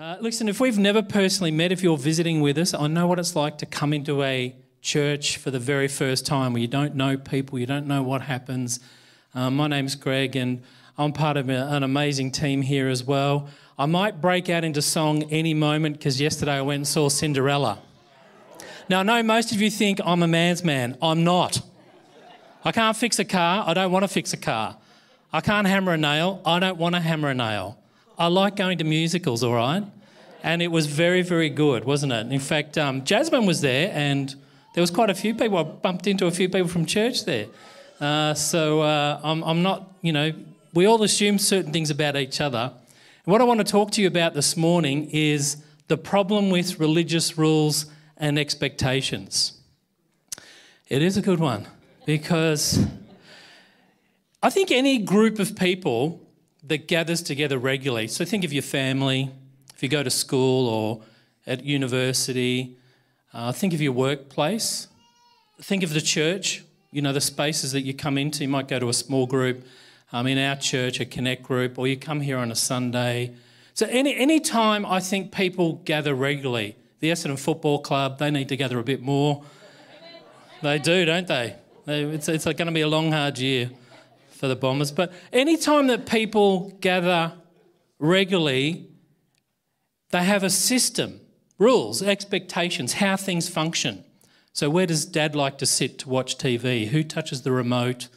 Uh, listen, if we've never personally met, if you're visiting with us, I know what it's like to come into a church for the very first time where you don't know people, you don't know what happens. Uh, my name's Greg, and I'm part of a, an amazing team here as well. I might break out into song any moment because yesterday I went and saw Cinderella. Now, I know most of you think I'm a man's man. I'm not. I can't fix a car. I don't want to fix a car. I can't hammer a nail. I don't want to hammer a nail. I like going to musicals, all right? And it was very, very good, wasn't it? In fact, um, Jasmine was there, and there was quite a few people. I bumped into a few people from church there. Uh, so uh, I'm, I'm not, you know, we all assume certain things about each other. And what I want to talk to you about this morning is the problem with religious rules and expectations. It is a good one because I think any group of people that gathers together regularly. So think of your family, if you go to school or at university, uh, think of your workplace, think of the church, you know, the spaces that you come into. You might go to a small group um, in our church, a connect group, or you come here on a Sunday. So any, any time I think people gather regularly, the Essendon Football Club, they need to gather a bit more. They do, don't they? It's, it's going to be a long, hard year for the Bombers. But any time that people gather regularly, they have a system, rules, expectations, how things function. So, where does dad like to sit to watch TV? Who touches the remote?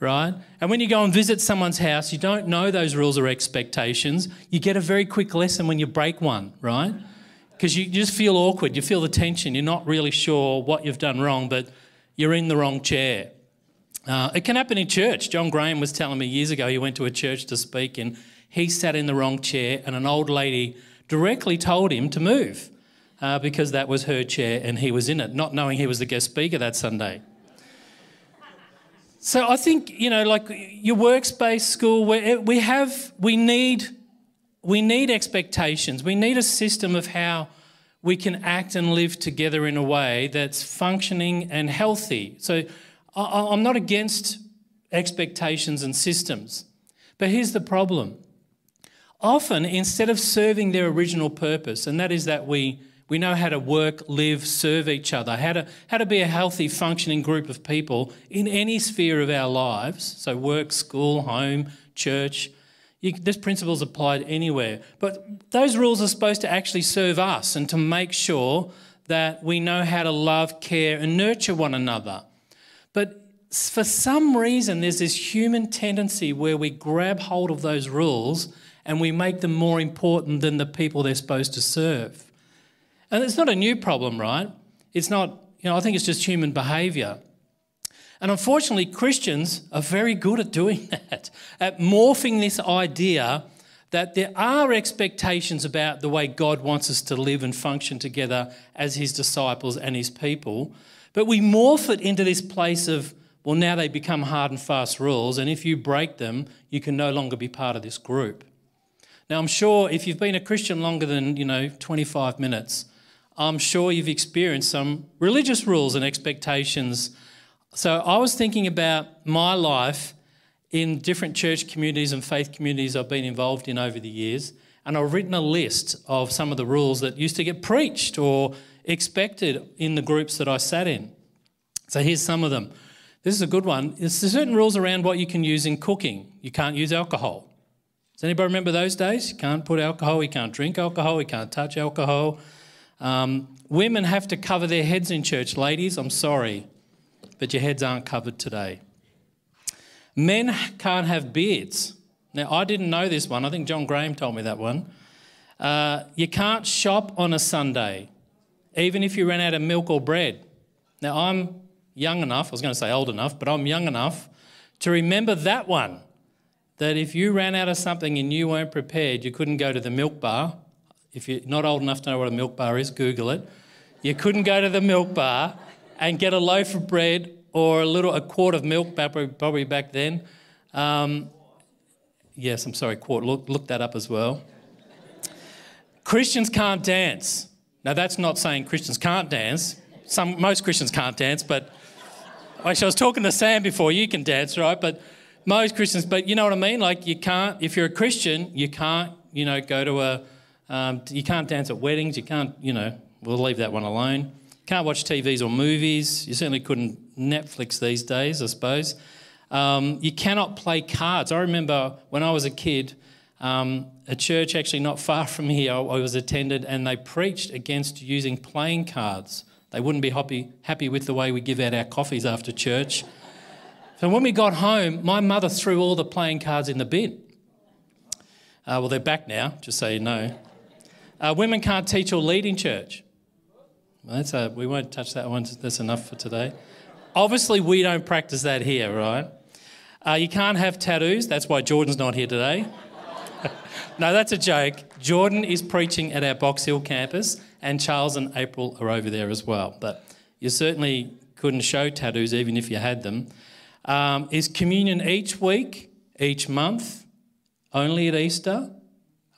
Right? And when you go and visit someone's house, you don't know those rules or expectations. You get a very quick lesson when you break one, right? Because you just feel awkward, you feel the tension, you're not really sure what you've done wrong, but you're in the wrong chair. Uh, it can happen in church. John Graham was telling me years ago he went to a church to speak and he sat in the wrong chair, and an old lady directly told him to move uh, because that was her chair and he was in it, not knowing he was the guest speaker that Sunday. So I think you know, like your workspace, school, we have, we need, we need expectations. We need a system of how we can act and live together in a way that's functioning and healthy. So I'm not against expectations and systems, but here's the problem. Often, instead of serving their original purpose, and that is that we, we know how to work, live, serve each other, how to, how to be a healthy, functioning group of people in any sphere of our lives so, work, school, home, church. You, this principle is applied anywhere. But those rules are supposed to actually serve us and to make sure that we know how to love, care, and nurture one another. But for some reason, there's this human tendency where we grab hold of those rules and we make them more important than the people they're supposed to serve. And it's not a new problem, right? It's not, you know, I think it's just human behaviour. And unfortunately, Christians are very good at doing that, at morphing this idea that there are expectations about the way God wants us to live and function together as His disciples and His people. But we morph it into this place of, well, now they become hard and fast rules, and if you break them, you can no longer be part of this group. Now, I'm sure if you've been a Christian longer than, you know, 25 minutes, I'm sure you've experienced some religious rules and expectations. So I was thinking about my life in different church communities and faith communities I've been involved in over the years, and I've written a list of some of the rules that used to get preached or expected in the groups that I sat in. So here's some of them. This is a good one. There's certain rules around what you can use in cooking. You can't use alcohol. Does anybody remember those days? You can't put alcohol, you can't drink alcohol, you can't touch alcohol. Um, women have to cover their heads in church. Ladies, I'm sorry, but your heads aren't covered today. Men can't have beards. Now, I didn't know this one. I think John Graham told me that one. Uh, you can't shop on a Sunday even if you ran out of milk or bread. Now, I'm young enough, I was going to say old enough, but I'm young enough to remember that one that if you ran out of something and you weren't prepared, you couldn't go to the milk bar. If you're not old enough to know what a milk bar is, Google it. You couldn't go to the milk bar and get a loaf of bread or a little a quart of milk, probably back then. Um, yes, I'm sorry, quart. Look, look that up as well. Christians can't dance. Now, that's not saying Christians can't dance. Some, most Christians can't dance, but actually, I was talking to Sam before. You can dance, right? But most Christians, but you know what I mean? Like, you can't, if you're a Christian, you can't, you know, go to a, Um, you can't dance at weddings. You can't, you know, we'll leave that one alone. Can't watch TVs or movies. You certainly couldn't Netflix these days, I suppose. Um, you cannot play cards. I remember when I was a kid, um, a church actually not far from here I was attended, and they preached against using playing cards. They wouldn't be happy, happy with the way we give out our coffees after church. So when we got home, my mother threw all the playing cards in the bin. Uh, well, they're back now, just so you know. Uh, women can't teach or lead in church. Well, that's a, we won't touch that one. That's enough for today. Obviously, we don't practice that here, right? Uh, you can't have tattoos. That's why Jordan's not here today. no, that's a joke. Jordan is preaching at our Box Hill campus, and Charles and April are over there as well. But you certainly couldn't show tattoos even if you had them. Um, is communion each week, each month, only at Easter?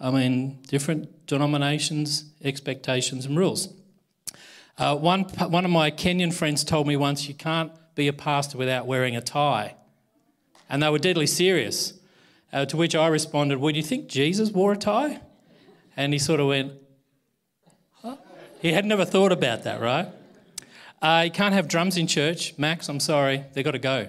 I mean, different denominations, expectations, and rules. Uh, one, one of my Kenyan friends told me once you can't be a pastor without wearing a tie. And they were deadly serious. Uh, to which I responded, Well, do you think Jesus wore a tie? And he sort of went, huh? He had never thought about that, right? Uh, you can't have drums in church. Max, I'm sorry, they've got to go.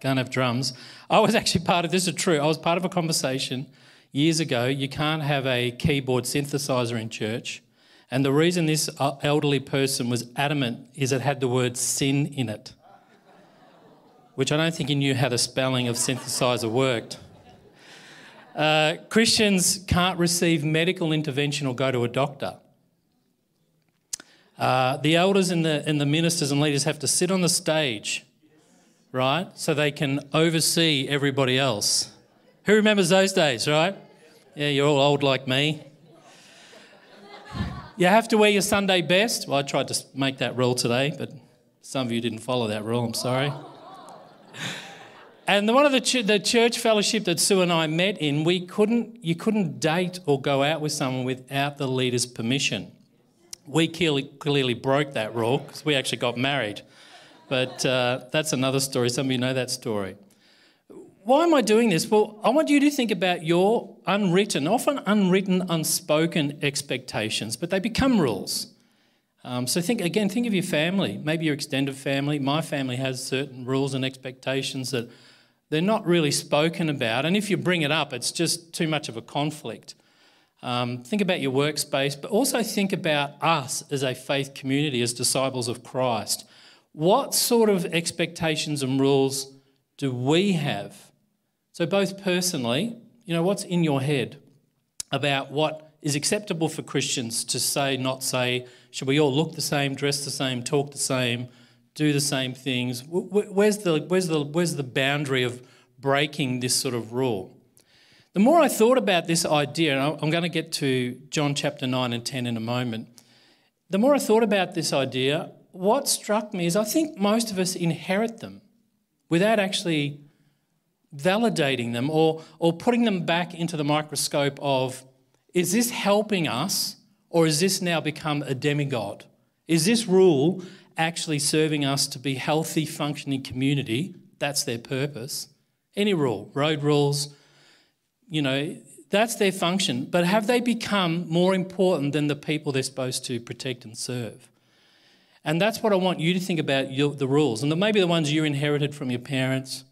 Can't have drums. I was actually part of this is true. I was part of a conversation years ago. You can't have a keyboard synthesizer in church. And the reason this uh, elderly person was adamant is it had the word sin in it, which I don't think he knew how the spelling of synthesizer worked. Uh, Christians can't receive medical intervention or go to a doctor. Uh, the elders and the, and the ministers and leaders have to sit on the stage, right, so they can oversee everybody else. Who remembers those days, right? Yeah, you're all old like me. You have to wear your Sunday best. Well, I tried to make that rule today, but some of you didn't follow that rule. I'm sorry. And the, one of the, ch- the church fellowship that Sue and I met in, we couldn't, you couldn't date or go out with someone without the leader's permission. We clearly, clearly broke that rule because we actually got married. But uh, that's another story. Some of you know that story why am I doing this? Well, I want you to think about your unwritten, often unwritten, unspoken expectations, but they become rules. Um, so think again, think of your family, maybe your extended family. My family has certain rules and expectations that they're not really spoken about, and if you bring it up, it's just too much of a conflict. Um, think about your workspace, but also think about us as a faith community, as disciples of Christ. What sort of expectations and rules do we have so, both personally, you know, what's in your head about what is acceptable for Christians to say, not say? Should we all look the same, dress the same, talk the same, do the same things? Where's the, where's the, where's the boundary of breaking this sort of rule? The more I thought about this idea, and I'm going to get to John chapter 9 and 10 in a moment, the more I thought about this idea, what struck me is I think most of us inherit them without actually validating them or, or putting them back into the microscope of is this helping us or is this now become a demigod? Is this rule actually serving us to be healthy, functioning community? That's their purpose. Any rule, road rules, you know, that's their function. But have they become more important than the people they're supposed to protect and serve? And that's what I want you to think about your, the rules. And maybe the ones you inherited from your parents,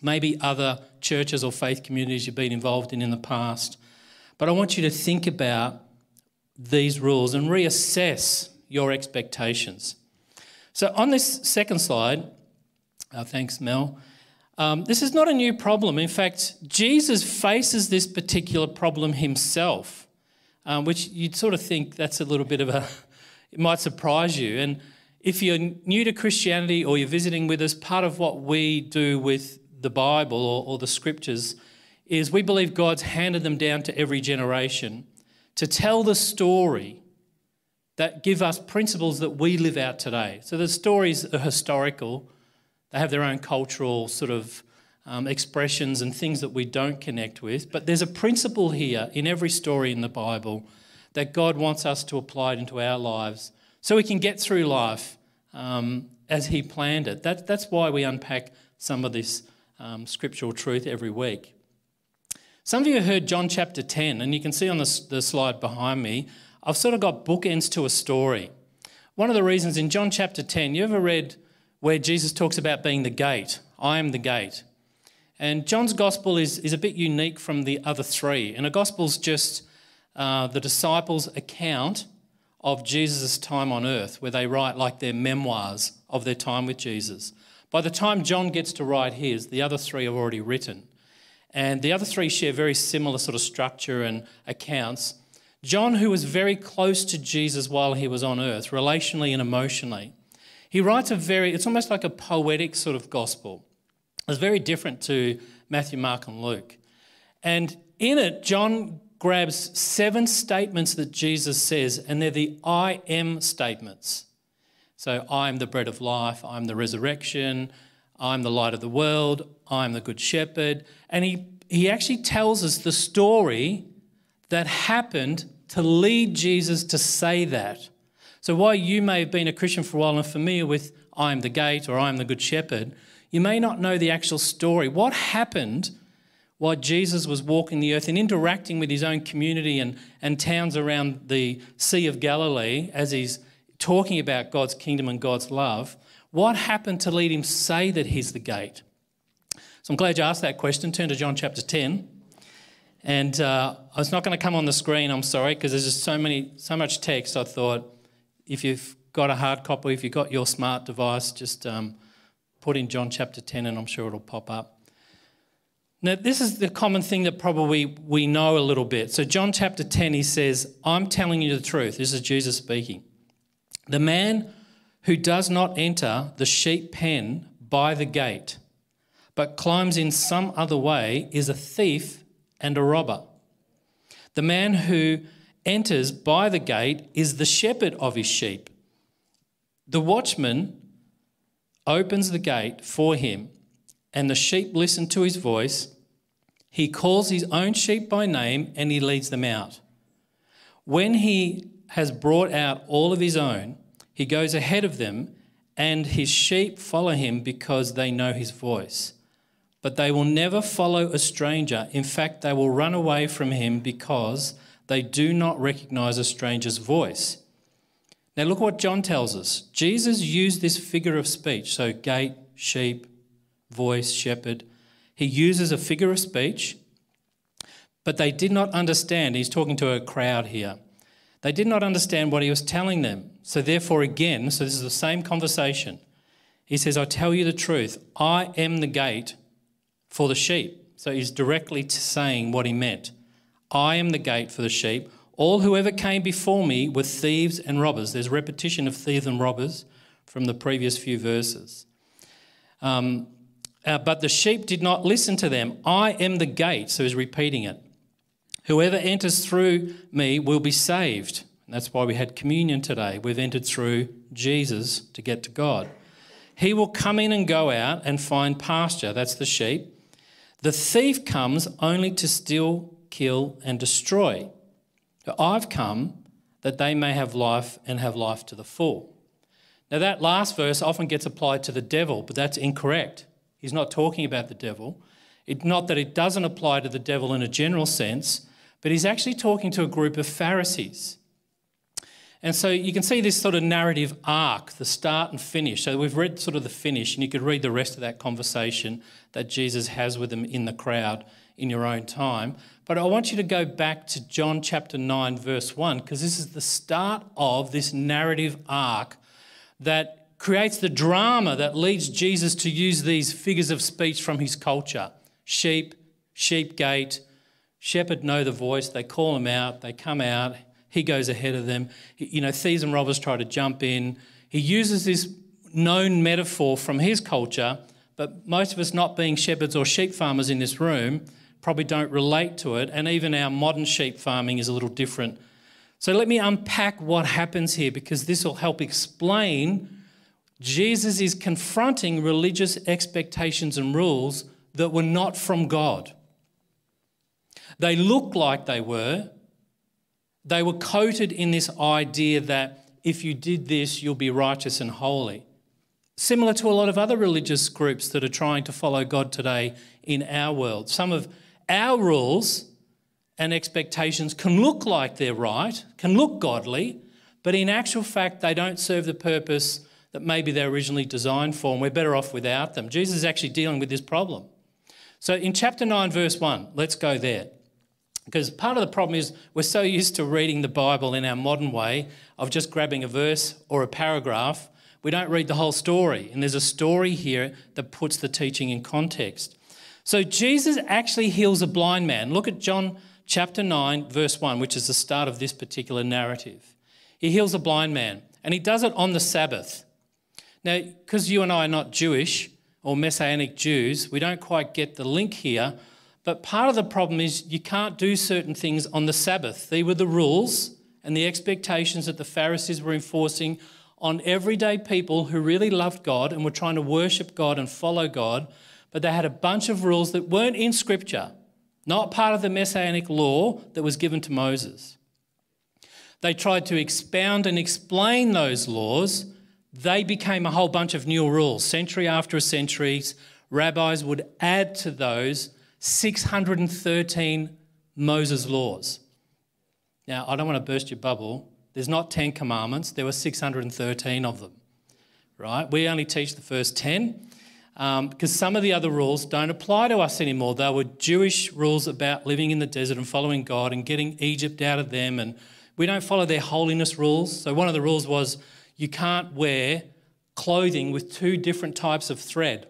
maybe other churches or faith communities you've been involved in in the past. But I want you to think about these rules and reassess your expectations. So, on this second slide, uh, thanks, Mel. Um, this is not a new problem. In fact, Jesus faces this particular problem himself, um, which you'd sort of think that's a little bit of a, it might surprise you. And if you're new to Christianity or you're visiting with us, part of what we do with the Bible or, or the scriptures is we believe God's handed them down to every generation to tell the story that give us principles that we live out today. So the stories are historical, they have their own cultural sort of um, expressions and things that we don't connect with. But there's a principle here in every story in the Bible that God wants us to apply it into our lives so we can get through life um, as He planned it. That, that's why we unpack some of this um, scriptural truth every week. Some of you have heard John chapter 10, and you can see on the, the slide behind me, I've sort of got bookends to a story. One of the reasons in John chapter 10, you ever read where Jesus talks about being the gate? I am the gate. And John's gospel is, is a bit unique from the other three. And a gospel's just uh, the disciples' account of Jesus' time on earth, where they write like their memoirs of their time with Jesus. By the time John gets to write his, the other three are already written. And the other three share very similar sort of structure and accounts. John, who was very close to Jesus while he was on earth, relationally and emotionally, he writes a very, it's almost like a poetic sort of gospel. It's very different to Matthew, Mark, and Luke. And in it, John grabs seven statements that Jesus says, and they're the I am statements. So, I am the bread of life, I'm the resurrection, I'm the light of the world, I'm the good shepherd. And he, he actually tells us the story that happened to lead Jesus to say that. So, while you may have been a Christian for a while and familiar with I am the gate or I am the good shepherd, you may not know the actual story. What happened while Jesus was walking the earth and interacting with his own community and, and towns around the Sea of Galilee as he's talking about God's kingdom and God's love? What happened to lead him say that he's the gate? So I'm glad you asked that question. Turn to John chapter 10. And uh, it's not going to come on the screen, I'm sorry, because there's just so many, so much text. I thought if you've got a hard copy, if you've got your smart device, just um, put in John chapter 10 and I'm sure it'll pop up. Now, this is the common thing that probably we know a little bit. So, John chapter 10, he says, I'm telling you the truth. This is Jesus speaking. The man who does not enter the sheep pen by the gate, but climbs in some other way, is a thief and a robber. The man who enters by the gate is the shepherd of his sheep. The watchman opens the gate for him, and the sheep listen to his voice. He calls his own sheep by name and he leads them out. When he has brought out all of his own, he goes ahead of them, and his sheep follow him because they know his voice. But they will never follow a stranger. In fact, they will run away from him because they do not recognize a stranger's voice. Now, look what John tells us. Jesus used this figure of speech, so gate, sheep, voice, shepherd. He uses a figure of speech, but they did not understand. He's talking to a crowd here. They did not understand what he was telling them. So, therefore, again, so this is the same conversation. He says, I tell you the truth, I am the gate for the sheep. So, he's directly saying what he meant. I am the gate for the sheep. All whoever came before me were thieves and robbers. There's repetition of thieves and robbers from the previous few verses. Um, uh, but the sheep did not listen to them. I am the gate, so he's repeating it. Whoever enters through me will be saved. That's why we had communion today. We've entered through Jesus to get to God. He will come in and go out and find pasture. That's the sheep. The thief comes only to steal, kill, and destroy. I've come that they may have life and have life to the full. Now, that last verse often gets applied to the devil, but that's incorrect. He's not talking about the devil. It, not that it doesn't apply to the devil in a general sense, but he's actually talking to a group of Pharisees. And so you can see this sort of narrative arc, the start and finish. So we've read sort of the finish, and you could read the rest of that conversation that Jesus has with them in the crowd in your own time. But I want you to go back to John chapter 9, verse 1, because this is the start of this narrative arc that creates the drama that leads Jesus to use these figures of speech from his culture sheep, sheep gate, shepherd know the voice, they call him out, they come out, he goes ahead of them. You know, thieves and robbers try to jump in. He uses this known metaphor from his culture, but most of us not being shepherds or sheep farmers in this room, probably don't relate to it, and even our modern sheep farming is a little different. So let me unpack what happens here because this will help explain Jesus is confronting religious expectations and rules that were not from God. They look like they were. They were coated in this idea that if you did this, you'll be righteous and holy. Similar to a lot of other religious groups that are trying to follow God today in our world. Some of our rules and expectations can look like they're right, can look godly, but in actual fact, they don't serve the purpose that maybe they're originally designed for, and we're better off without them. Jesus is actually dealing with this problem. So in chapter 9, verse 1, let's go there. Because part of the problem is we're so used to reading the Bible in our modern way of just grabbing a verse or a paragraph, we don't read the whole story. And there's a story here that puts the teaching in context. So Jesus actually heals a blind man. Look at John chapter 9, verse 1, which is the start of this particular narrative. He heals a blind man, and he does it on the Sabbath. Now, because you and I are not Jewish or Messianic Jews, we don't quite get the link here. But part of the problem is you can't do certain things on the Sabbath. They were the rules and the expectations that the Pharisees were enforcing on everyday people who really loved God and were trying to worship God and follow God. But they had a bunch of rules that weren't in Scripture, not part of the Messianic law that was given to Moses. They tried to expound and explain those laws they became a whole bunch of new rules. Century after century, rabbis would add to those 613 Moses laws. Now, I don't want to burst your bubble. There's not 10 commandments, there were 613 of them, right? We only teach the first 10 because um, some of the other rules don't apply to us anymore. They were Jewish rules about living in the desert and following God and getting Egypt out of them. And we don't follow their holiness rules. So, one of the rules was you can't wear clothing with two different types of thread.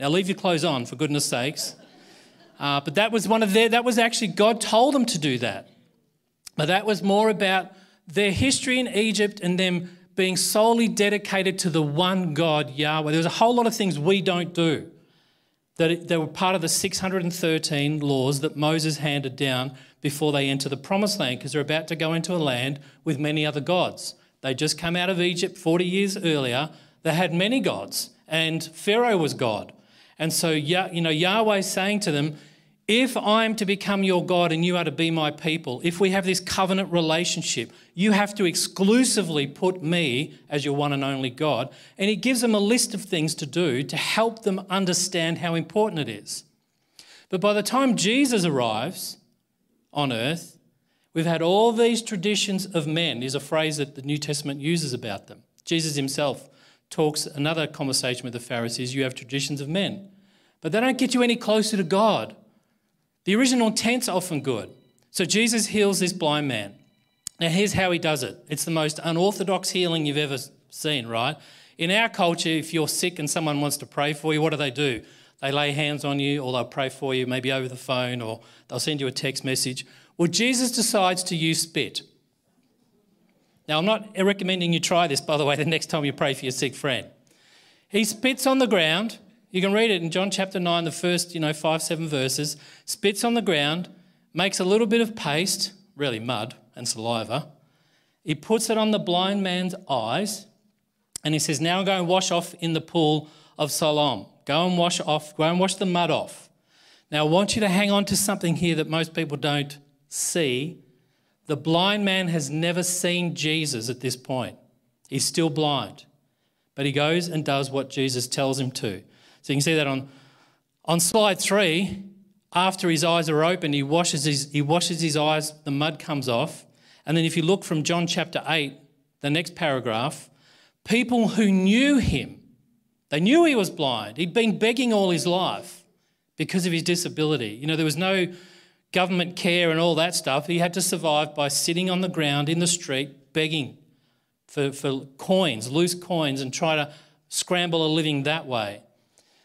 Now, leave your clothes on, for goodness sakes. Uh, but that was one of their, that was actually, God told them to do that. But that was more about their history in Egypt and them being solely dedicated to the one God, Yahweh. There was a whole lot of things we don't do that they were part of the 613 laws that Moses handed down before they enter the promised land because they're about to go into a land with many other gods. They just come out of Egypt 40 years earlier. They had many gods, and Pharaoh was God. And so, you know, Yahweh saying to them, if I'm to become your God and you are to be my people, if we have this covenant relationship, you have to exclusively put me as your one and only God. And he gives them a list of things to do to help them understand how important it is. But by the time Jesus arrives on earth, We've had all these traditions of men, is a phrase that the New Testament uses about them. Jesus himself talks another conversation with the Pharisees you have traditions of men, but they don't get you any closer to God. The original intent's often good. So Jesus heals this blind man. Now, here's how he does it it's the most unorthodox healing you've ever seen, right? In our culture, if you're sick and someone wants to pray for you, what do they do? They lay hands on you, or they'll pray for you, maybe over the phone, or they'll send you a text message. Well, Jesus decides to use spit. Now, I'm not recommending you try this, by the way, the next time you pray for your sick friend. He spits on the ground. You can read it in John chapter 9, the first, you know, five, seven verses. Spits on the ground, makes a little bit of paste, really mud and saliva. He puts it on the blind man's eyes, and he says, Now go and wash off in the pool of Siloam. Go and wash off, go and wash the mud off. Now, I want you to hang on to something here that most people don't see, the blind man has never seen Jesus at this point. He's still blind. But he goes and does what Jesus tells him to. So you can see that on, on slide three. After his eyes are open, he washes his, he washes his eyes, the mud comes off. And then if you look from John chapter 8, the next paragraph, people who knew him, they knew he was blind. He'd been begging all his life because of his disability. You know, there was no government care and all that stuff, he had to survive by sitting on the ground in the street begging for, for coins, loose coins, and try to scramble a living that way.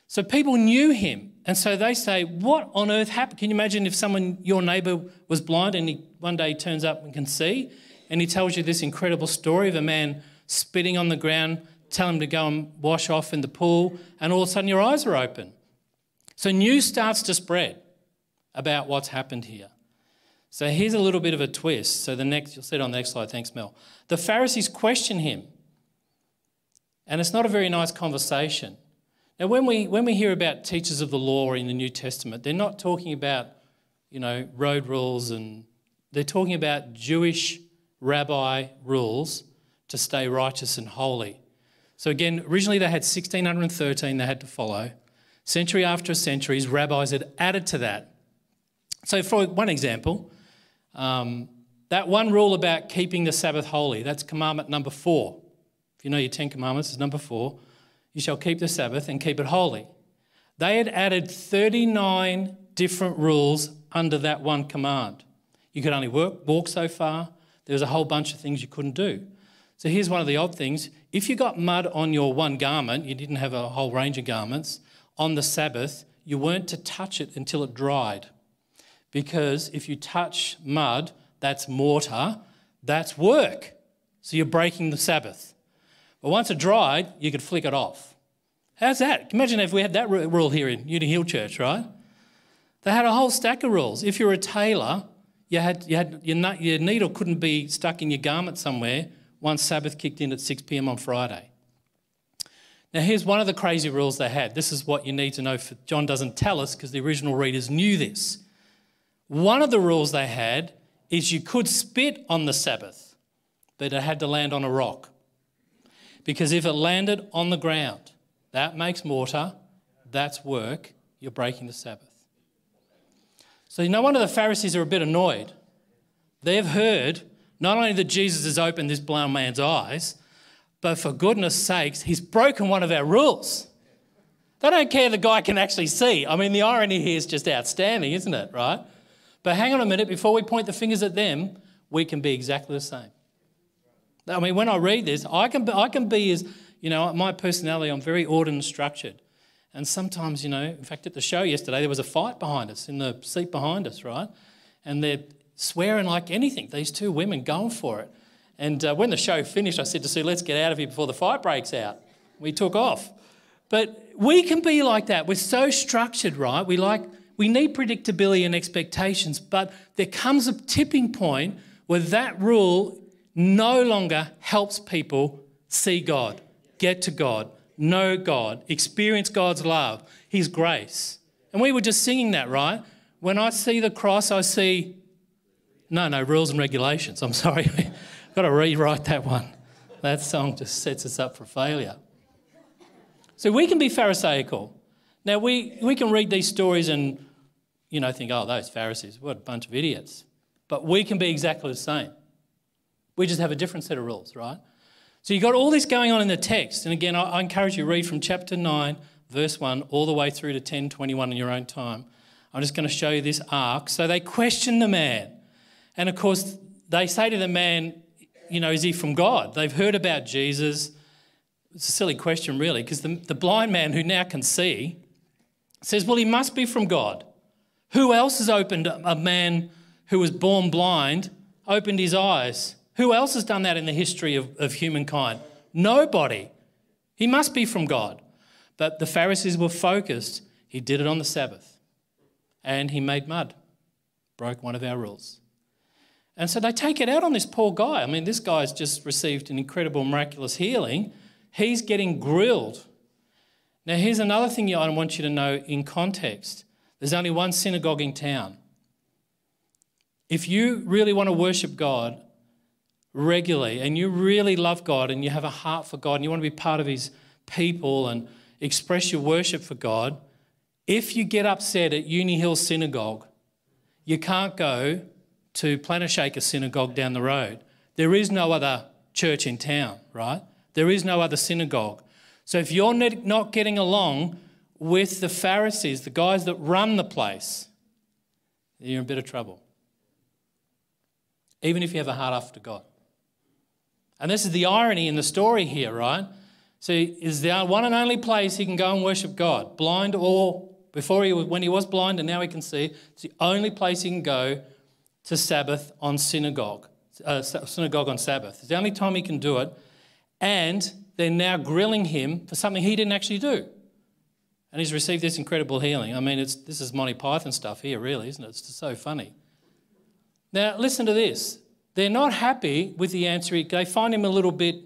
So people knew him. And so they say, What on earth happened? Can you imagine if someone, your neighbour, was blind and he, one day turns up and can see? And he tells you this incredible story of a man spitting on the ground, tell him to go and wash off in the pool, and all of a sudden your eyes are open. So news starts to spread about what's happened here. So here's a little bit of a twist. So the next, you'll see it on the next slide. Thanks, Mel. The Pharisees question him, and it's not a very nice conversation. Now, when we when we hear about teachers of the law in the New Testament, they're not talking about, you know, road rules, and they're talking about Jewish rabbi rules to stay righteous and holy. So again, originally they had 1613 they had to follow. Century after century, rabbis had added to that So, for one example, um, that one rule about keeping the Sabbath holy, that's commandment number four. If you know your Ten Commandments, it's number four. You shall keep the Sabbath and keep it holy. They had added 39 different rules under that one command. You could only work, walk so far. There was a whole bunch of things you couldn't do. So here's one of the odd things. If you got mud on your one garment, you didn't have a whole range of garments, on the Sabbath, you weren't to touch it until it dried. Because if you touch mud, that's mortar, that's work. So you're breaking the Sabbath. But once it dried, you could flick it off. How's that? Imagine if we had that rule here in Uni Hill Church, right? They had a whole stack of rules. If you're a tailor, you had, you had your, your needle couldn't be stuck in your garment somewhere once Sabbath kicked in at 6 p.m. on Friday. Now, here's one of the crazy rules they had. This is what you need to know. For, John doesn't tell us because the original readers knew this. One of the rules they had is you could spit on the Sabbath, but it had to land on a rock. Because if it landed on the ground, that makes mortar, that's work, you're breaking the Sabbath. So, you no wonder the Pharisees are a bit annoyed. They've heard not only that Jesus has opened this blind man's eyes, but for goodness sakes, he's broken one of our rules. They don't care the guy can actually see. I mean, the irony here is just outstanding, isn't it, right? But hang on a minute, before we point the fingers at them, we can be exactly the same. I mean, when I read this, I can be, I can be as, you know, my personality, I'm very ordered and structured. And sometimes, you know, in fact, at the show yesterday, there was a fight behind us, in the seat behind us, right? And they're swearing like anything, these two women going for it. And uh, when the show finished, I said to Sue, let's get out of here before the fight breaks out. We took off. But we can be like that. We're so structured, right? We like we need predictability and expectations, but there comes a tipping point where that rule no longer helps people see God, get to God, know God, experience God's love, His grace. And we were just singing that, right? When I see the cross, I see, no, no, rules and regulations. I'm sorry. I've got to rewrite that one. That song just sets us up for failure. So we can be Pharisaical. Now, we, we can read these stories and, you know, think, oh, those Pharisees, what a bunch of idiots. But we can be exactly the same. We just have a different set of rules, right? So you've got all this going on in the text. And again, I, I encourage you to read from chapter 9, verse 1, all the way through to 10, 21 in your own time. I'm just going to show you this arc. So they question the man. And of course, they say to the man, you know, is he from God? They've heard about Jesus. It's a silly question, really, because the, the blind man who now can see says, Well, he must be from God. Who else has opened a man who was born blind, opened his eyes? Who else has done that in the history of, of humankind? Nobody. He must be from God. But the Pharisees were focused. He did it on the Sabbath. And he made mud, broke one of our rules. And so they take it out on this poor guy. I mean, this guy's just received an incredible, miraculous healing. He's getting grilled. Now, here's another thing I want you to know in context there's only one synagogue in town. If you really want to worship God regularly and you really love God and you have a heart for God and you want to be part of His people and express your worship for God, if you get upset at Uni Hill Synagogue, you can't go to Planishacre Synagogue down the road. There is no other church in town, right? There is no other synagogue. So if you're not getting along with the Pharisees, the guys that run the place, you're in a bit of trouble. Even if you have a heart after God. And this is the irony in the story here, right? See, is the one and only place he can go and worship God, blind or before he when he was blind and now he can see. It's the only place he can go to Sabbath on synagogue, uh, synagogue on Sabbath. It's the only time he can do it. And they're now grilling him for something he didn't actually do. And he's received this incredible healing. I mean, it's, this is Monty Python stuff here, really, isn't it? It's so funny. Now, listen to this. They're not happy with the answer. They find him a little bit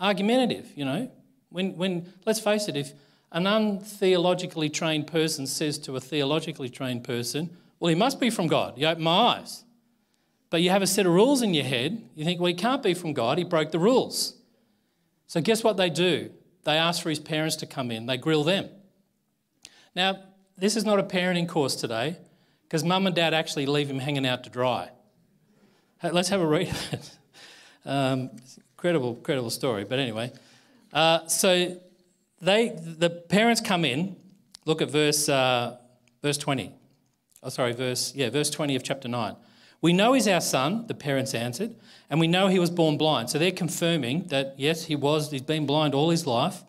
argumentative, you know. When, when, let's face it, if an untheologically trained person says to a theologically trained person, well, he must be from God. You open my eyes. But you have a set of rules in your head. You think, well, he can't be from God. He broke the rules. So, guess what they do? They ask for his parents to come in, they grill them. Now, this is not a parenting course today, because mum and dad actually leave him hanging out to dry. Let's have a read of it. Um, incredible, incredible story. But anyway, uh, so they, the parents come in. Look at verse, uh, verse 20. Oh, sorry, verse, yeah, verse 20 of chapter 9. We know he's our son, the parents answered, and we know he was born blind. So they're confirming that, yes, he was, he's been blind all his life.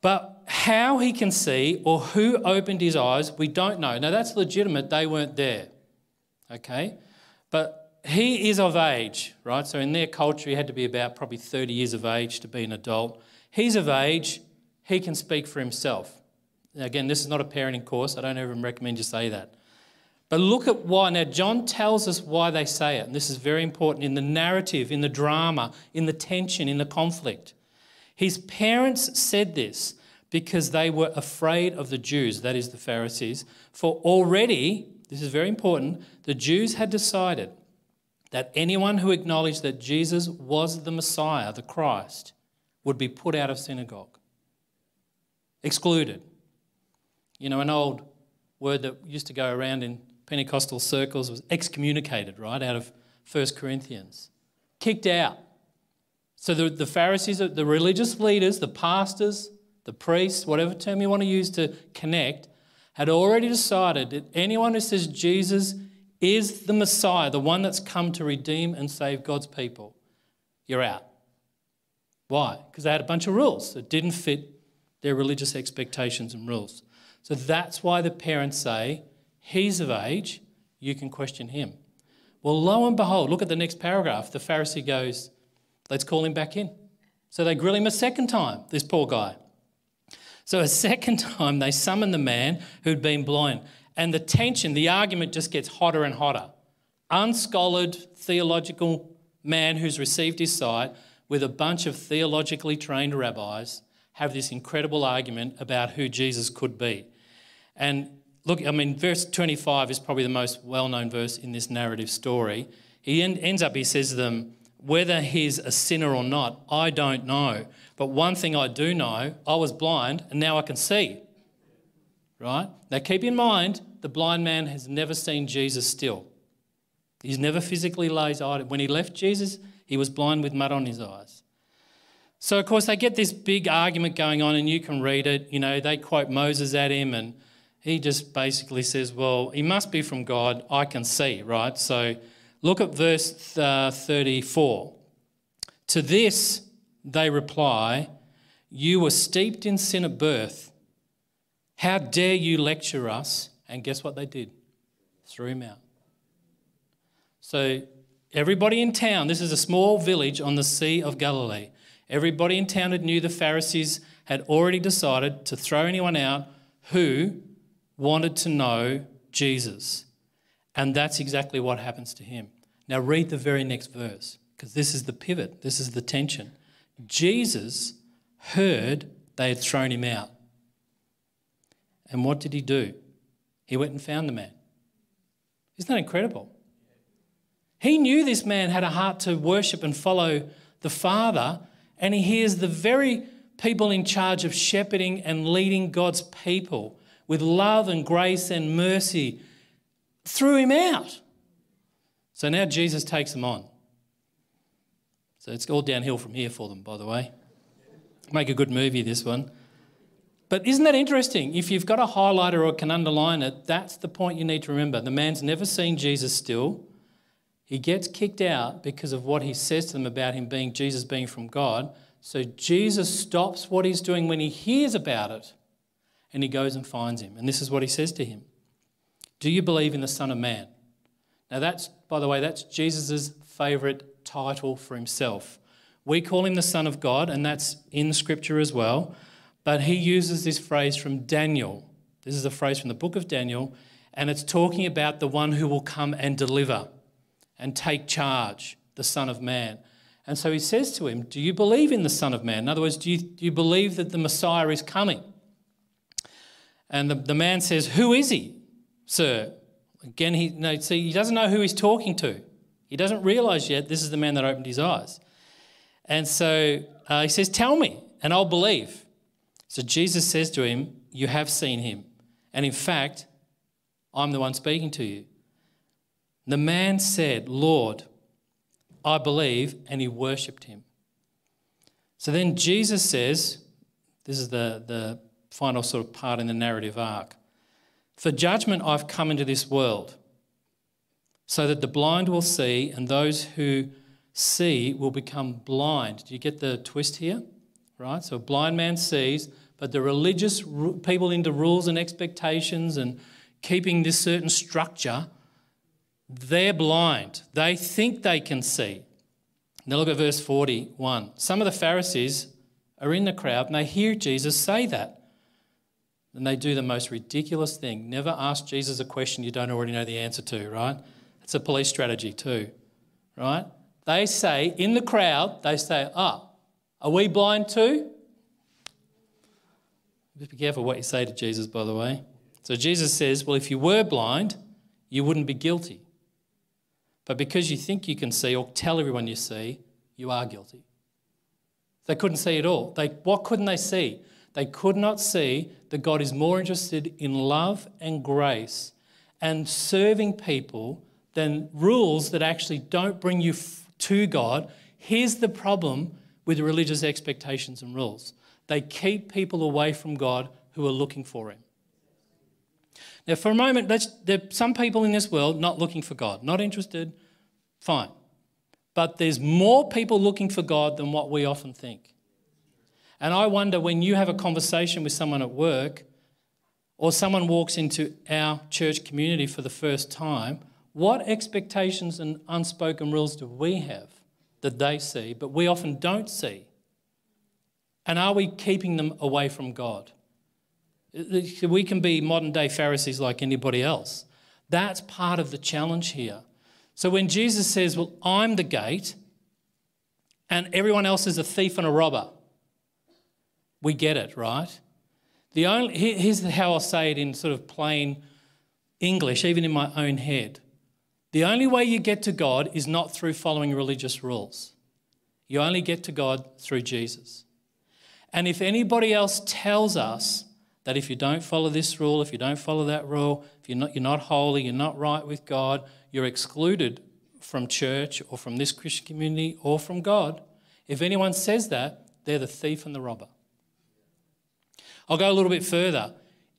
But how he can see or who opened his eyes, we don't know. Now that's legitimate, they weren't there. Okay? But he is of age, right? So in their culture, he had to be about probably 30 years of age to be an adult. He's of age, he can speak for himself. Now, again, this is not a parenting course, I don't even recommend you say that. But look at why. Now, John tells us why they say it, and this is very important in the narrative, in the drama, in the tension, in the conflict. His parents said this because they were afraid of the Jews, that is, the Pharisees, for already, this is very important, the Jews had decided that anyone who acknowledged that Jesus was the Messiah, the Christ, would be put out of synagogue, excluded. You know, an old word that used to go around in Pentecostal circles was excommunicated, right, out of 1 Corinthians. Kicked out. So the, the Pharisees, the religious leaders, the pastors, the priests, whatever term you want to use to connect, had already decided that anyone who says Jesus is the Messiah, the one that's come to redeem and save God's people, you're out. Why? Because they had a bunch of rules that didn't fit their religious expectations and rules. So that's why the parents say, He's of age, you can question him. Well, lo and behold, look at the next paragraph. The Pharisee goes, Let's call him back in. So they grill him a second time, this poor guy. So a second time, they summon the man who'd been blind. And the tension, the argument just gets hotter and hotter. Unscholared theological man who's received his sight with a bunch of theologically trained rabbis have this incredible argument about who Jesus could be. And look, I mean, verse 25 is probably the most well known verse in this narrative story. He ends up, he says to them, whether he's a sinner or not, I don't know. But one thing I do know I was blind and now I can see. Right? Now keep in mind, the blind man has never seen Jesus still. He's never physically laid eyes. When he left Jesus, he was blind with mud on his eyes. So, of course, they get this big argument going on, and you can read it. You know, they quote Moses at him, and he just basically says, Well, he must be from God. I can see, right? So, look at verse uh, 34. To this they reply, You were steeped in sin at birth. How dare you lecture us? And guess what they did? Threw him out. So, everybody in town, this is a small village on the Sea of Galilee. Everybody in town had knew the Pharisees had already decided to throw anyone out who wanted to know Jesus. And that's exactly what happens to him. Now, read the very next verse, because this is the pivot, this is the tension. Jesus heard they had thrown him out. And what did he do? He went and found the man. Isn't that incredible? He knew this man had a heart to worship and follow the Father, and he hears the very people in charge of shepherding and leading God's people with love and grace and mercy threw him out. So now Jesus takes them on. So it's all downhill from here for them, by the way. Make a good movie, this one. But isn't that interesting? If you've got a highlighter or can underline it, that's the point you need to remember. The man's never seen Jesus still. He gets kicked out because of what he says to them about him being Jesus being from God. So Jesus stops what he's doing when he hears about it and he goes and finds him. And this is what he says to him Do you believe in the Son of Man? Now, that's, by the way, that's Jesus' favourite title for himself. We call him the Son of God, and that's in Scripture as well. But he uses this phrase from Daniel. This is a phrase from the book of Daniel, and it's talking about the one who will come and deliver and take charge, the Son of Man. And so he says to him, Do you believe in the Son of Man? In other words, do you, do you believe that the Messiah is coming? And the, the man says, Who is he, sir? Again, he, no, see, he doesn't know who he's talking to. He doesn't realize yet this is the man that opened his eyes. And so uh, he says, Tell me, and I'll believe. So Jesus says to him, You have seen him. And in fact, I'm the one speaking to you. The man said, Lord, I believe, and he worshipped him. So then Jesus says, this is the, the final sort of part in the narrative arc. For judgment I've come into this world, so that the blind will see, and those who see will become blind. Do you get the twist here? Right? So a blind man sees, but the religious people into rules and expectations and keeping this certain structure, they're blind. They think they can see. Now look at verse 41. Some of the Pharisees are in the crowd and they hear Jesus say that. And they do the most ridiculous thing. Never ask Jesus a question you don't already know the answer to, right? It's a police strategy too, right? They say, in the crowd, they say, ah, are we blind too? Be careful what you say to Jesus, by the way. So Jesus says, well, if you were blind, you wouldn't be guilty. But because you think you can see or tell everyone you see, you are guilty. They couldn't see at all. They, what couldn't they see? They could not see that God is more interested in love and grace and serving people than rules that actually don't bring you to God. Here's the problem with religious expectations and rules they keep people away from God who are looking for Him. Now, for a moment, there are some people in this world not looking for God, not interested, fine. But there's more people looking for God than what we often think. And I wonder when you have a conversation with someone at work or someone walks into our church community for the first time, what expectations and unspoken rules do we have that they see, but we often don't see? And are we keeping them away from God? We can be modern day Pharisees like anybody else. That's part of the challenge here. So when Jesus says, Well, I'm the gate, and everyone else is a thief and a robber, we get it, right? The only, here's how I'll say it in sort of plain English, even in my own head. The only way you get to God is not through following religious rules. You only get to God through Jesus. And if anybody else tells us that if you don't follow this rule, if you don't follow that rule, if you're not, you're not holy, you're not right with God, you're excluded from church or from this Christian community or from God, if anyone says that, they're the thief and the robber. I'll go a little bit further.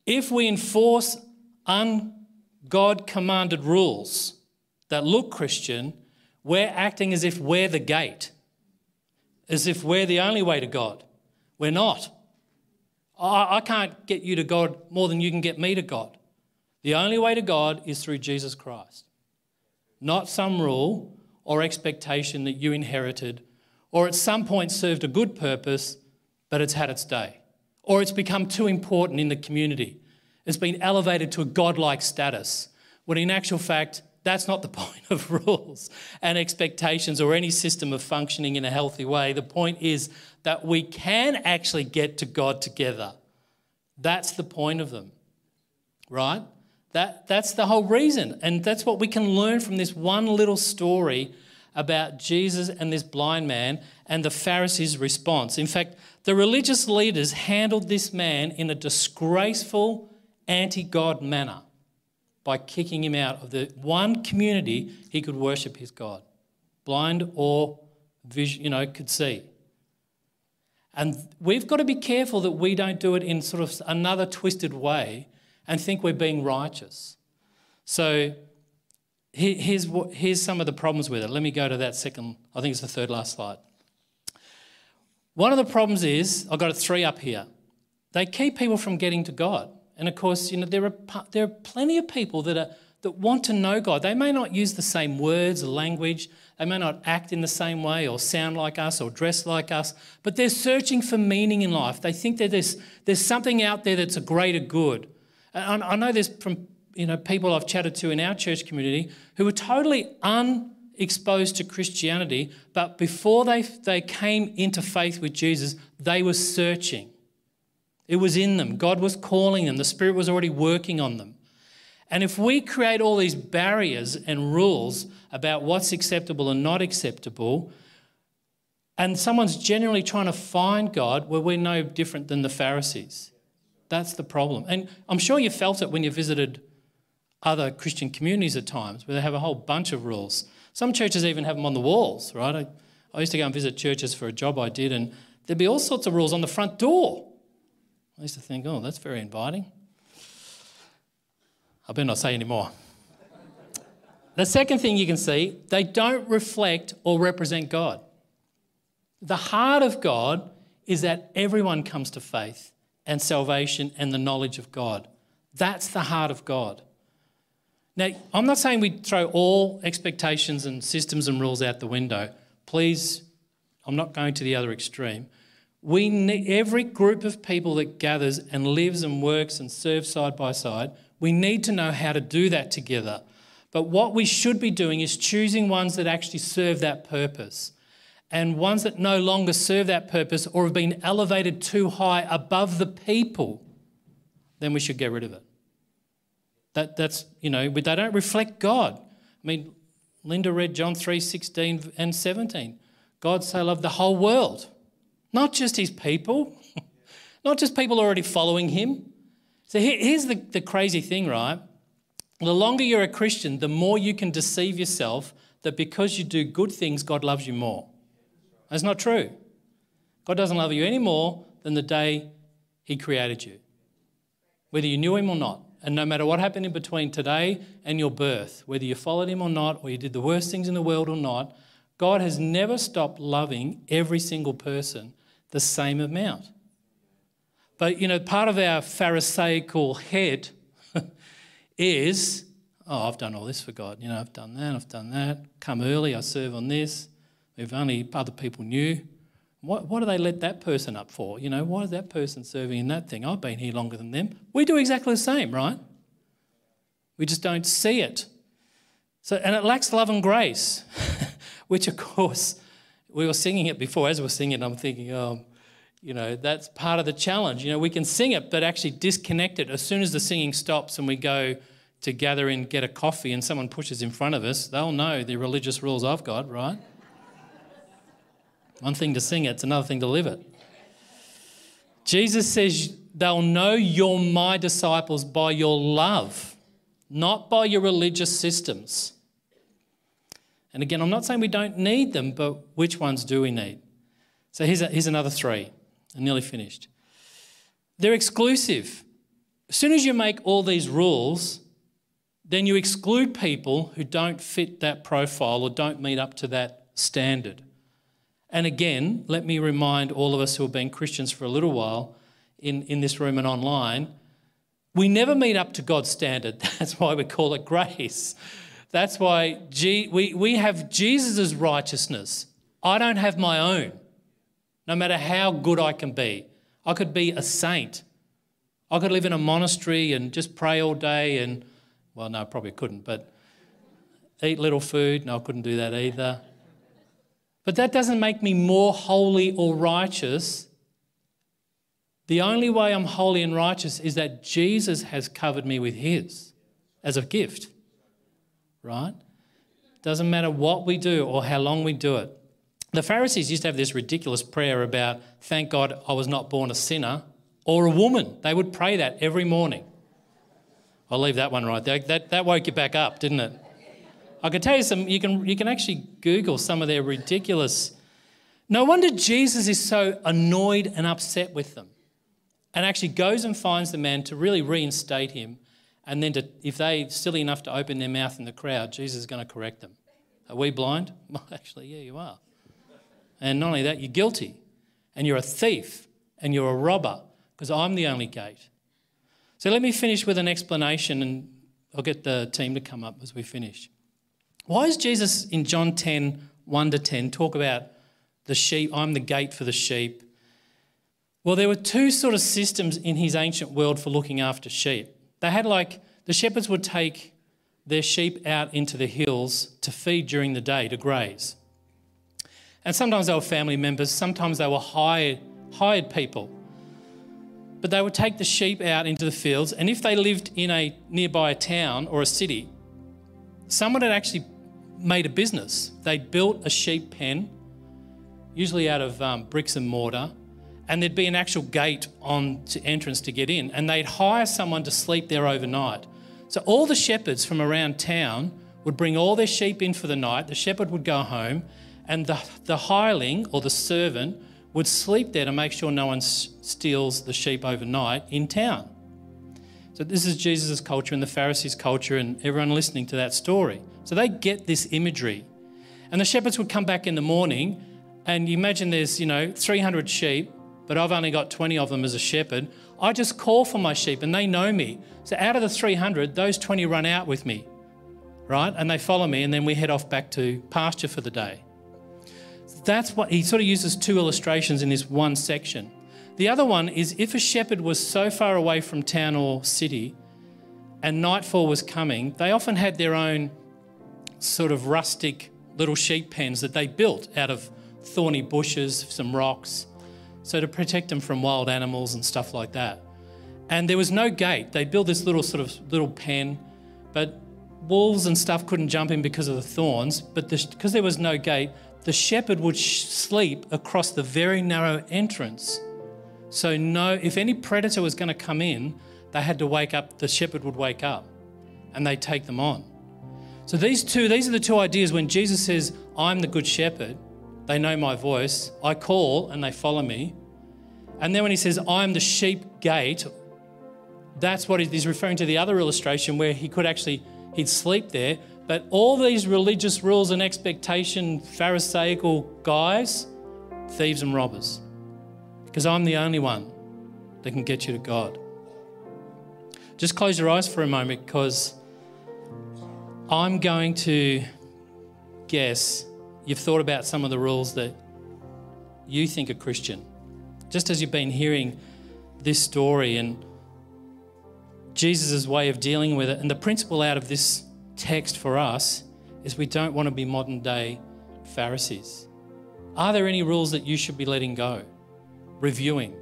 If we enforce un-God commanded rules that look Christian, we're acting as if we're the gate, as if we're the only way to God. We're not. I, I can't get you to God more than you can get me to God. The only way to God is through Jesus Christ, not some rule or expectation that you inherited or at some point served a good purpose, but it's had its day. Or it's become too important in the community. It's been elevated to a godlike status, when in actual fact, that's not the point of rules and expectations or any system of functioning in a healthy way. The point is that we can actually get to God together. That's the point of them, right? That, that's the whole reason. And that's what we can learn from this one little story about Jesus and this blind man and the Pharisees' response. In fact, the religious leaders handled this man in a disgraceful, anti God manner by kicking him out of the one community he could worship his God, blind or vision, you know, could see. And we've got to be careful that we don't do it in sort of another twisted way and think we're being righteous. So here's, what, here's some of the problems with it. Let me go to that second, I think it's the third last slide. One of the problems is, I've got a three up here. They keep people from getting to God. And of course, you know, there are, there are plenty of people that, are, that want to know God. They may not use the same words or language, they may not act in the same way or sound like us or dress like us, but they're searching for meaning in life. They think that there's, there's something out there that's a greater good. And I know there's from you know, people I've chatted to in our church community who were totally unexposed to Christianity, but before they, they came into faith with Jesus, they were searching. It was in them. God was calling them. The Spirit was already working on them. And if we create all these barriers and rules about what's acceptable and not acceptable, and someone's generally trying to find God, well, we're no different than the Pharisees. That's the problem. And I'm sure you felt it when you visited other Christian communities at times where they have a whole bunch of rules. Some churches even have them on the walls, right? I, I used to go and visit churches for a job I did, and there'd be all sorts of rules on the front door. I used to think, oh, that's very inviting. I better not say any more. the second thing you can see, they don't reflect or represent God. The heart of God is that everyone comes to faith and salvation and the knowledge of God. That's the heart of God. Now, I'm not saying we throw all expectations and systems and rules out the window. Please, I'm not going to the other extreme. We need, every group of people that gathers and lives and works and serves side by side, we need to know how to do that together. But what we should be doing is choosing ones that actually serve that purpose and ones that no longer serve that purpose or have been elevated too high above the people, then we should get rid of it. That, that's, you know, they don't reflect God. I mean, Linda read John 3 16 and 17. God so loved the whole world, not just his people, not just people already following him. So here's the, the crazy thing, right? The longer you're a Christian, the more you can deceive yourself that because you do good things, God loves you more. That's not true. God doesn't love you any more than the day He created you, whether you knew Him or not. And no matter what happened in between today and your birth, whether you followed Him or not, or you did the worst things in the world or not, God has never stopped loving every single person the same amount. But, you know, part of our Pharisaical head is, oh, I've done all this for God. You know, I've done that, I've done that. Come early, I serve on this. If only other people knew. What, what do they let that person up for? You know, why is that person serving in that thing? I've been here longer than them. We do exactly the same, right? We just don't see it. So, and it lacks love and grace, which, of course, we were singing it before. As we we're singing, it, I'm thinking, oh, you know, that's part of the challenge. You know, we can sing it, but actually disconnect it. As soon as the singing stops and we go to gather and get a coffee and someone pushes in front of us, they'll know the religious rules I've got, right? One thing to sing it, it's another thing to live it. Jesus says, They'll know you're my disciples by your love, not by your religious systems. And again, I'm not saying we don't need them, but which ones do we need? So here's, a, here's another three. I'm nearly finished. They're exclusive. As soon as you make all these rules, then you exclude people who don't fit that profile or don't meet up to that standard. And again, let me remind all of us who have been Christians for a little while in, in this room and online we never meet up to God's standard. That's why we call it grace. That's why G, we, we have Jesus' righteousness. I don't have my own, no matter how good I can be. I could be a saint. I could live in a monastery and just pray all day and, well, no, probably couldn't, but eat little food. No, I couldn't do that either. But that doesn't make me more holy or righteous. The only way I'm holy and righteous is that Jesus has covered me with his as a gift. Right? Doesn't matter what we do or how long we do it. The Pharisees used to have this ridiculous prayer about, thank God I was not born a sinner or a woman. They would pray that every morning. I'll leave that one right there. That, that woke you back up, didn't it? I can tell you some, you can, you can actually Google some of their ridiculous. No wonder Jesus is so annoyed and upset with them and actually goes and finds the man to really reinstate him. And then, to, if they're silly enough to open their mouth in the crowd, Jesus is going to correct them. Are we blind? Well, actually, yeah, you are. And not only that, you're guilty, and you're a thief, and you're a robber, because I'm the only gate. So let me finish with an explanation, and I'll get the team to come up as we finish. Why is Jesus in John 10, 1 to 10, talk about the sheep? I'm the gate for the sheep. Well, there were two sort of systems in his ancient world for looking after sheep. They had like the shepherds would take their sheep out into the hills to feed during the day, to graze. And sometimes they were family members, sometimes they were hired, hired people. But they would take the sheep out into the fields, and if they lived in a nearby town or a city, someone had actually made a business. They'd built a sheep pen, usually out of um, bricks and mortar, and there'd be an actual gate on to entrance to get in, and they'd hire someone to sleep there overnight. So all the shepherds from around town would bring all their sheep in for the night. The shepherd would go home, and the, the hireling or the servant would sleep there to make sure no one s- steals the sheep overnight in town. So this is Jesus' culture and the Pharisees' culture, and everyone listening to that story. So they get this imagery. And the shepherds would come back in the morning, and you imagine there's, you know, 300 sheep, but I've only got 20 of them as a shepherd. I just call for my sheep, and they know me. So out of the 300, those 20 run out with me, right? And they follow me, and then we head off back to pasture for the day. That's what he sort of uses two illustrations in this one section. The other one is if a shepherd was so far away from town or city and nightfall was coming, they often had their own sort of rustic little sheep pens that they built out of thorny bushes, some rocks, so to protect them from wild animals and stuff like that. And there was no gate. They built this little sort of little pen, but wolves and stuff couldn't jump in because of the thorns. But because there was no gate, the shepherd would sh- sleep across the very narrow entrance. So no, if any predator was going to come in, they had to wake up. The shepherd would wake up, and they'd take them on. So these two, these are the two ideas. When Jesus says, "I'm the good shepherd," they know my voice. I call, and they follow me. And then when he says, "I'm the sheep gate," that's what he's referring to the other illustration where he could actually he'd sleep there. But all these religious rules and expectation, Pharisaical guys, thieves and robbers. Because I'm the only one that can get you to God. Just close your eyes for a moment because I'm going to guess you've thought about some of the rules that you think are Christian. Just as you've been hearing this story and Jesus' way of dealing with it. And the principle out of this text for us is we don't want to be modern day Pharisees. Are there any rules that you should be letting go? Reviewing,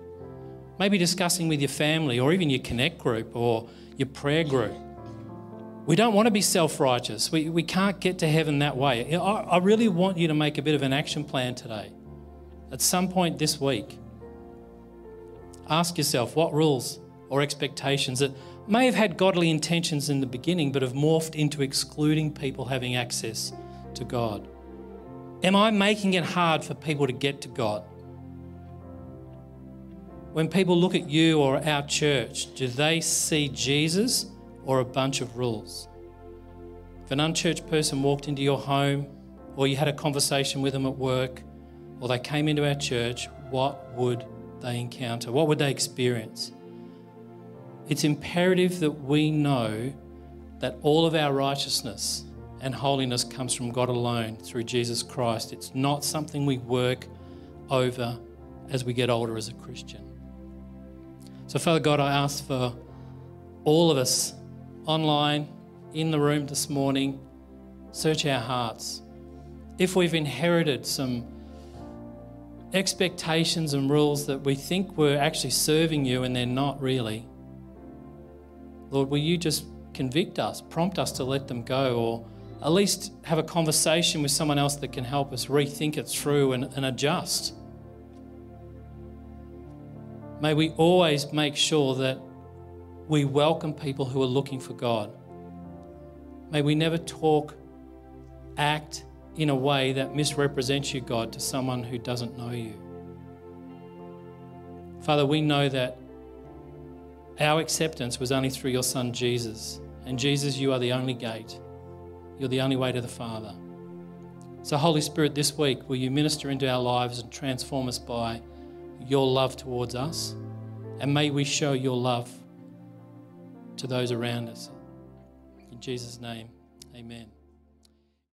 maybe discussing with your family or even your connect group or your prayer group. We don't want to be self righteous. We, we can't get to heaven that way. I, I really want you to make a bit of an action plan today. At some point this week, ask yourself what rules or expectations that may have had godly intentions in the beginning but have morphed into excluding people having access to God? Am I making it hard for people to get to God? When people look at you or our church, do they see Jesus or a bunch of rules? If an unchurched person walked into your home, or you had a conversation with them at work, or they came into our church, what would they encounter? What would they experience? It's imperative that we know that all of our righteousness and holiness comes from God alone through Jesus Christ. It's not something we work over as we get older as a Christian. So, Father God, I ask for all of us online, in the room this morning, search our hearts. If we've inherited some expectations and rules that we think we're actually serving you and they're not really, Lord, will you just convict us, prompt us to let them go, or at least have a conversation with someone else that can help us rethink it through and, and adjust? May we always make sure that we welcome people who are looking for God. May we never talk, act in a way that misrepresents you, God, to someone who doesn't know you. Father, we know that our acceptance was only through your Son, Jesus. And Jesus, you are the only gate. You're the only way to the Father. So, Holy Spirit, this week, will you minister into our lives and transform us by your love towards us? And may we show your love to those around us. In Jesus' name, amen.